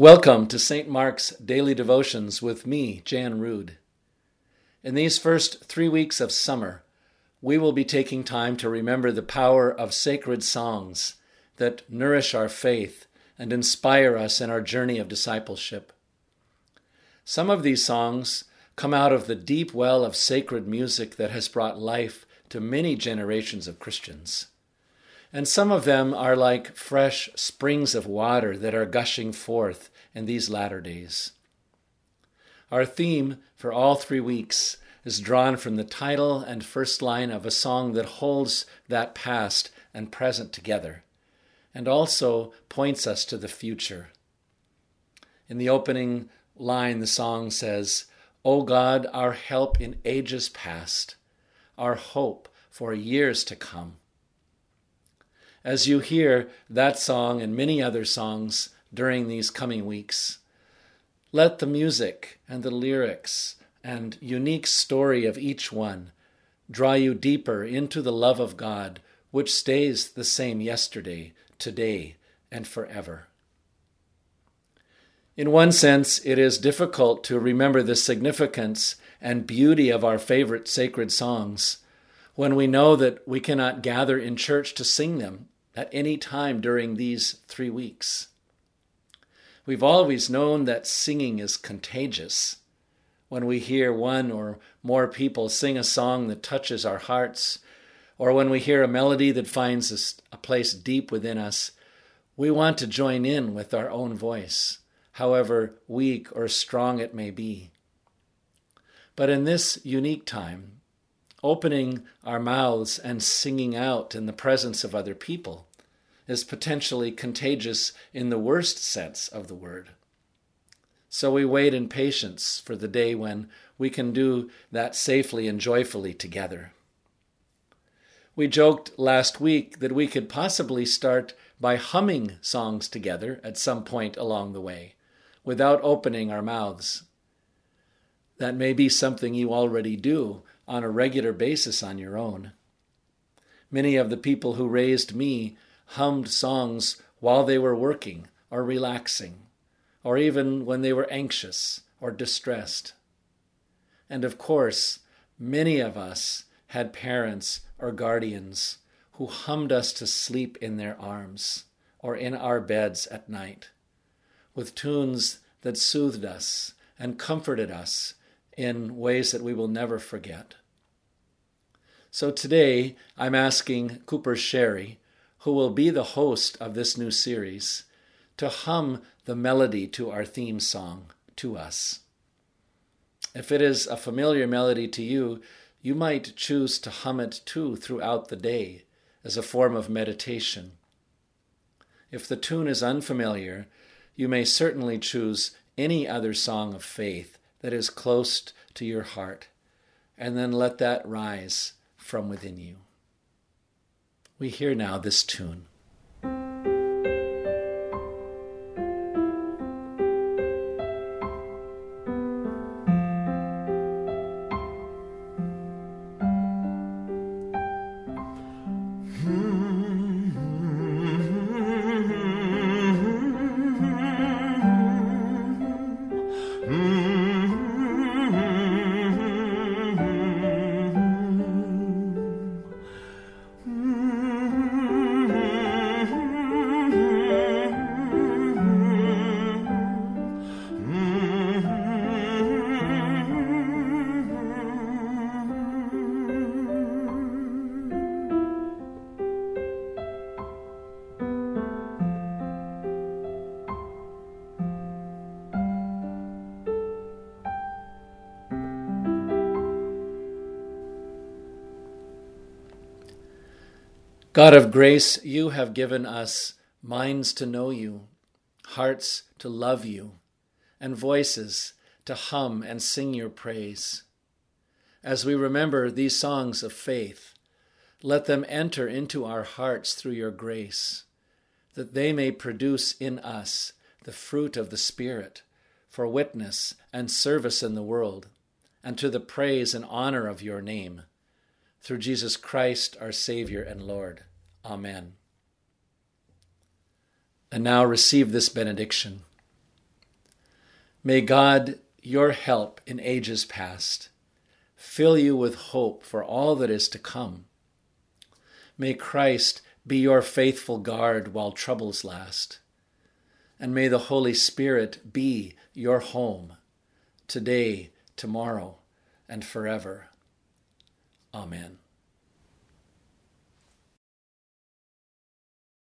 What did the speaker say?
Welcome to St. Mark's Daily Devotions with me, Jan Rood. In these first three weeks of summer, we will be taking time to remember the power of sacred songs that nourish our faith and inspire us in our journey of discipleship. Some of these songs come out of the deep well of sacred music that has brought life to many generations of Christians and some of them are like fresh springs of water that are gushing forth in these latter days. Our theme for all three weeks is drawn from the title and first line of a song that holds that past and present together, and also points us to the future. In the opening line, the song says, O God, our help in ages past, our hope for years to come as you hear that song and many other songs during these coming weeks. Let the music and the lyrics and unique story of each one draw you deeper into the love of God, which stays the same yesterday, today, and forever. In one sense, it is difficult to remember the significance and beauty of our favorite sacred songs when we know that we cannot gather in church to sing them at any time during these three weeks. We've always known that singing is contagious. When we hear one or more people sing a song that touches our hearts, or when we hear a melody that finds a place deep within us, we want to join in with our own voice, however weak or strong it may be. But in this unique time, opening our mouths and singing out in the presence of other people is potentially contagious in the worst sense of the word. So we wait in patience for the day when we can do that safely and joyfully together. We joked last week that we could possibly start by humming songs together at some point along the way without opening our mouths. That may be something you already do on a regular basis on your own. Many of the people who raised me hummed songs while they were working or relaxing, or even when they were anxious or distressed. And of course, many of us had parents or guardians who hummed us to sleep in their arms or in our beds at night with tunes that soothed us and comforted us in ways that we will never forget. So today I'm asking Cooper Sherry, who will be the host of this new series, to hum the melody to our theme song to us. If it is a familiar melody to you, you might choose to hum it too throughout the day as a form of meditation. If the tune is unfamiliar, you may certainly choose any other song of faith that is close to your heart, and then let that rise from within you. We hear now this tune. God of grace, you have given us minds to know you, hearts to love you, and voices to hum and sing your praise. As we remember these songs of faith, let them enter into our hearts through your grace, that they may produce in us the fruit of the Spirit for witness and service in the world, and to the praise and honor of your name through Jesus Christ, our Savior and Lord. Amen. And now receive this benediction. May God, your help in ages past, fill you with hope for all that is to come. May Christ be your faithful guard while troubles last. And may the Holy Spirit be your home today, tomorrow, and forever. Amen.